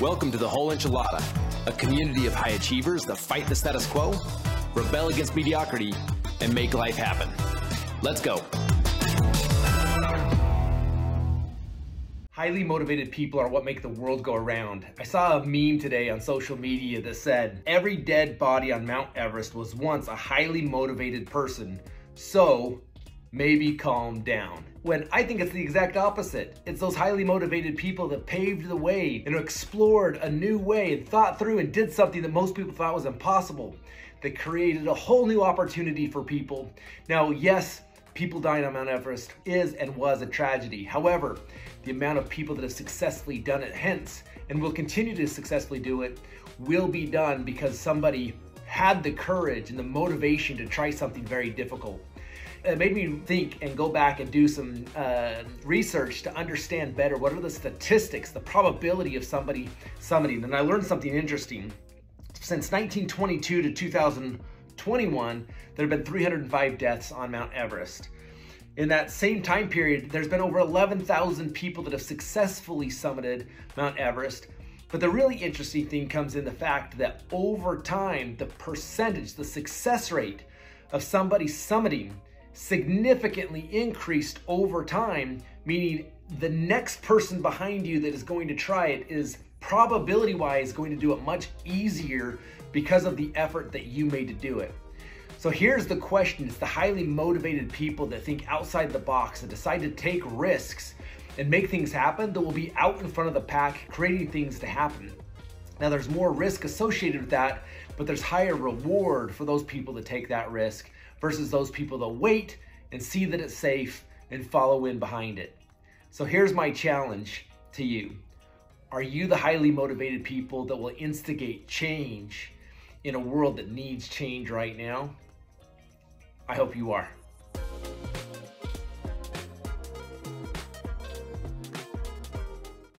Welcome to the Whole Enchilada, a community of high achievers that fight the status quo, rebel against mediocrity, and make life happen. Let's go. Highly motivated people are what make the world go around. I saw a meme today on social media that said, every dead body on Mount Everest was once a highly motivated person, so maybe calm down. When I think it's the exact opposite. It's those highly motivated people that paved the way and explored a new way and thought through and did something that most people thought was impossible. That created a whole new opportunity for people. Now, yes, people dying on Mount Everest is and was a tragedy. However, the amount of people that have successfully done it hence and will continue to successfully do it will be done because somebody had the courage and the motivation to try something very difficult. It made me think and go back and do some uh, research to understand better what are the statistics, the probability of somebody summiting. And I learned something interesting. Since 1922 to 2000, 21, there have been 305 deaths on Mount Everest. In that same time period, there's been over 11,000 people that have successfully summited Mount Everest. But the really interesting thing comes in the fact that over time, the percentage, the success rate of somebody summiting significantly increased over time, meaning the next person behind you that is going to try it is probability wise going to do it much easier because of the effort that you made to do it. So here's the question. It's the highly motivated people that think outside the box and decide to take risks and make things happen that will be out in front of the pack, creating things to happen. Now there's more risk associated with that, but there's higher reward for those people that take that risk versus those people that wait and see that it's safe and follow in behind it. So here's my challenge to you. Are you the highly motivated people that will instigate change in a world that needs change right now? I hope you are.